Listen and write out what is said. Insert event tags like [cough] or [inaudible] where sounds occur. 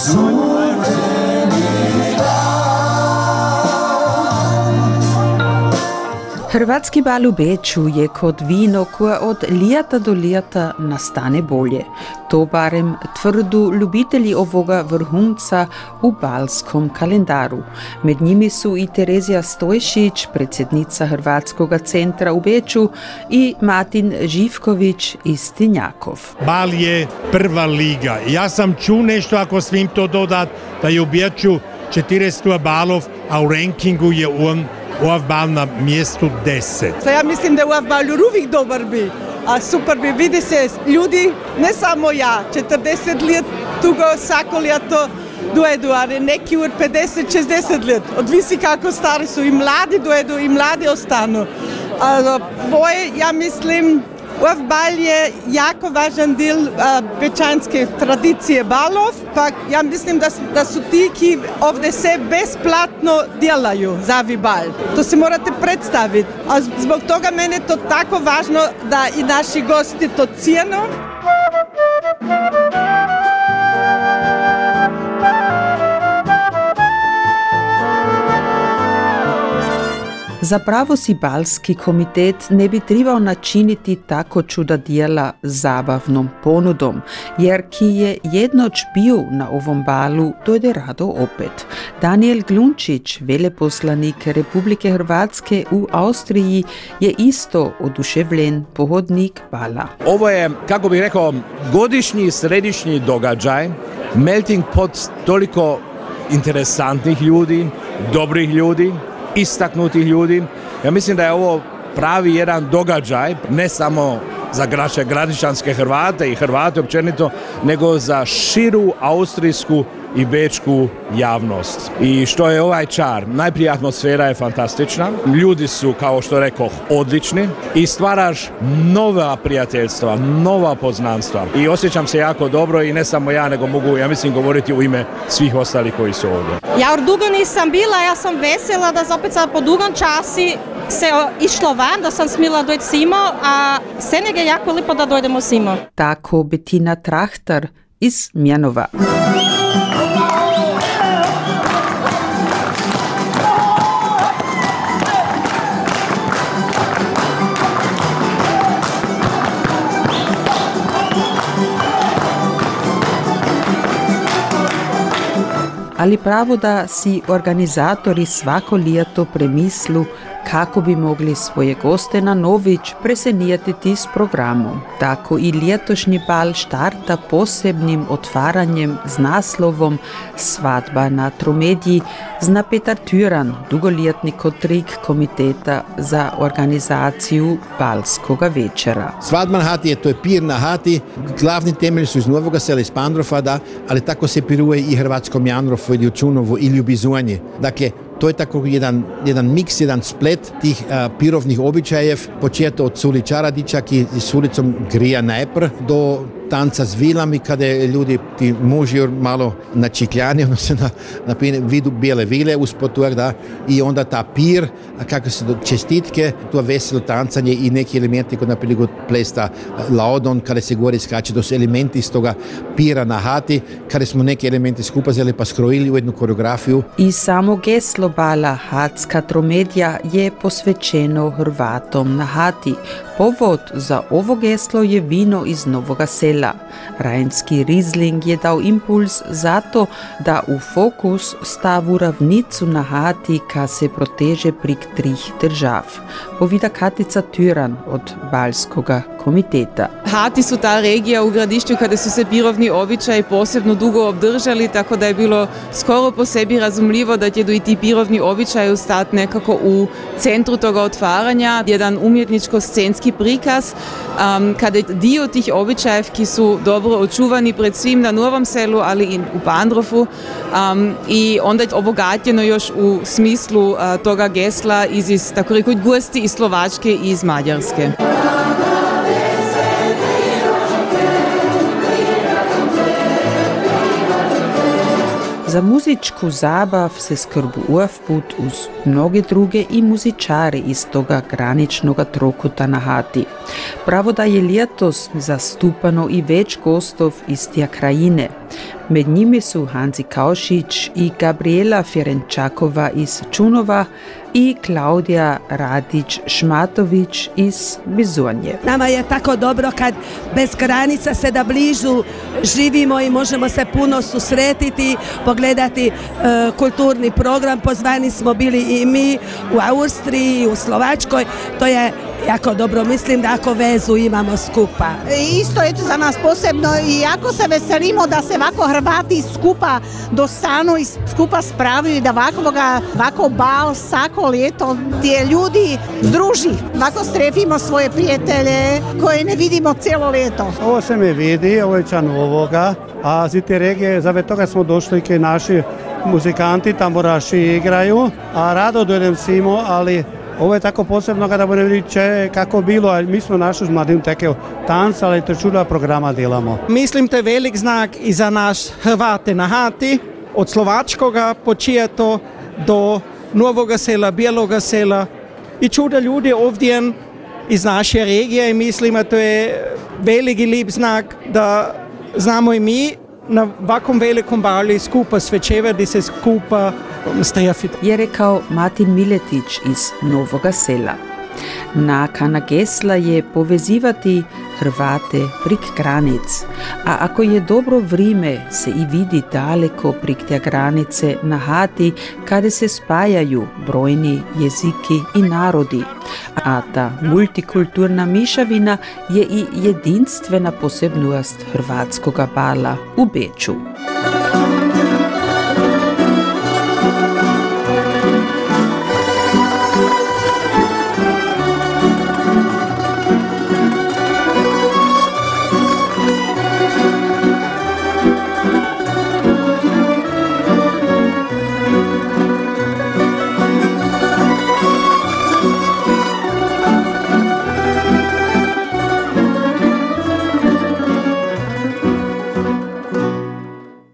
所。Hrvatski bal v Beču je kot vino, ko od leta do leta nastane bolje. To barem tvrdu ljubitelji ovoga vrhunca v balskom kalendaru. Med njimi so i Terezija Stojšić, predsednica Hrvatskega centra v Beču, in Martin Živković iz Tinjakov. Bal je prva liga. Jaz sem čul nešto, ako smem to dodati, da je v Beču 400 balov, a v rankingu je on UAV na mjestu 10. Ja mislim da je UAV uvijek dobar bi, a super bi, vidi se ljudi, ne samo ja, 40 let tugo svako ljeto dojedu, ali neki ur 50-60 let, odvisi kako stari su i mladi dojedu i mladi ostanu. A, boje, ja mislim, Bal je jako važan del pečanske tradicije balov, pa ja mislim da, da su ti ki ovdje se besplatno djelaju za bal. To se morate predstaviti. A zbog toga mene to tako važno da i naši gosti to cijenu. Zapravo si balski komitet ne bi trebal načiniti tako čuda djela zabavnom ponudom, jer ki je jednoč bil na ovom balu, dojde rado opet. Daniel Glunčić, veleposlanik Republike Hrvatske u Austriji, je isto oduševljen pohodnik bala. Ovo je, kako bih rekao, godišnji središnji događaj, melting pot toliko interesantnih ljudi, dobrih ljudi, istaknutih ljudi. Ja mislim da je ovo pravi jedan događaj, ne samo za naše gradišćanske Hrvate i Hrvate općenito, nego za širu austrijsku i bečku javnost. I što je ovaj čar? Najprije atmosfera je fantastična, ljudi su, kao što rekoh, odlični i stvaraš nova prijateljstva, nova poznanstva. I osjećam se jako dobro i ne samo ja, nego mogu, ja mislim, govoriti u ime svih ostalih koji su ovdje. Ja dugo nisam bila, ja sam vesela da opet sad po dugom časi se išlo van, da sam smila dojti simo, a Seneg je jako lipo da dojdemo simo. Tako Betina Trahtar iz Mjanova. Ali pravo da si organizatori svako ljeto premislu kako bi mogli svoje goste na nović presenijatiti s programom. Tako i ljetošnji bal štarta posebnim otvaranjem z naslovom Svadba na Tromediji zna Petar Tyran, dugoljetni kotrik komiteta za organizaciju balskoga večera. Svadba na hati je to je pir na hati, glavni temelj su iz Novoga sela iz Pandrofada, ali tako se piruje i Hrvatskom Janrofu ili u Čunovu ili u Bizuanje. Dakle, to je tako jedan, jedan miks, jedan splet tih a, pirovnih običajev, početo od Suli Čaradića ki s ulicom Grija Najpr do tanca s vilami kada ljudi, ti muži malo načikljani, [laughs] odnosno na, na vidu bijele vile uspod da, i onda ta pir, kako se čestitke, to veselo tancanje i neki elementi kod naprimjer plesta laodon, kada se gori skače, to su elementi iz toga pira na hati, kada smo neki elementi skupa zeli pa skrojili u jednu koreografiju. I samo geslo bala Hatska tromedija je posvećeno Hrvatom na hati. Povod za ovo geslo je vino iz Novoga sela. Rajnski Riesling je dal impuls zato, da v fokus stavu ravnicu na hati, ka se proteže prek trih držav. Povida Katica Tyran od Balskoga komiteta. Hati su ta regija u gradišću kada su se pirovni običaji posebno dugo obdržali, tako da je bilo skoro po sebi razumljivo da će i ti pirovni običaji stati nekako u centru toga otvaranja, jedan umjetničko-scenski prikaz, um, kada dio tih običajev ki su dobro očuvani pred svim na Novom selu, ali i u Pandrofu um, i onda obogatjeno još u smislu toga gesla iz, iz tako rekao, gosti iz Slovačke i iz Mađarske. Za muzičku zabav se skrbu put uz mnoge druge i muzičari iz toga graničnog trokuta na hati. Pravo da je letos zastupano i več gostov iz tija krajine. Med njimi su Hanzi Kaušić i Gabriela Ferenčakova iz Čunova i Klaudija Radić-Šmatović iz Bizonje. Nama je tako dobro kad bez granica se da bližu živimo i možemo se puno susretiti, pogledati e, kulturni program. Pozvani smo bili i mi u Austriji, u Slovačkoj. To je jako dobro. Mislim da ako vezu imamo skupa. Isto je za nas posebno i jako se veselimo da se ovako Hrvati skupa dostanu i skupa spravljaju i da ovako, ovako bal svako ljeto gdje ljudi združi. Ovako strefimo svoje prijatelje koje ne vidimo cijelo ljeto. Ovo se mi vidi, ovo je čan ovoga, a z te regije, za toga smo došli i naši muzikanti, tamburaši igraju, a rado dojdem simo, ali ovo je tako posebno kada budemo vidjeti kako bilo, a mi smo našli s mladim teke tanca, ali to čuda programa delamo. Mislim, to je velik znak i za naš Hrvate na hati, od Slovačkoga počijeto do Novoga sela, Bijeloga sela. I čuda ljudi ovdje iz naše regije i mislim da to je veliki lip znak da znamo i mi na ovakvom velikom balu skupa svečevati se skupa strefiti. Je rekao Martin Miletić iz Novoga sela. Nakana gesla je povezivati Hrvate prek granic, a ako je dobro vrime, se i vidi daleko prek te granice na hati, kada se spajaju brojni jeziki i narodi. A ta multikulturna mišavina je i jedinstvena posebnost hrvatskoga bala u Beču.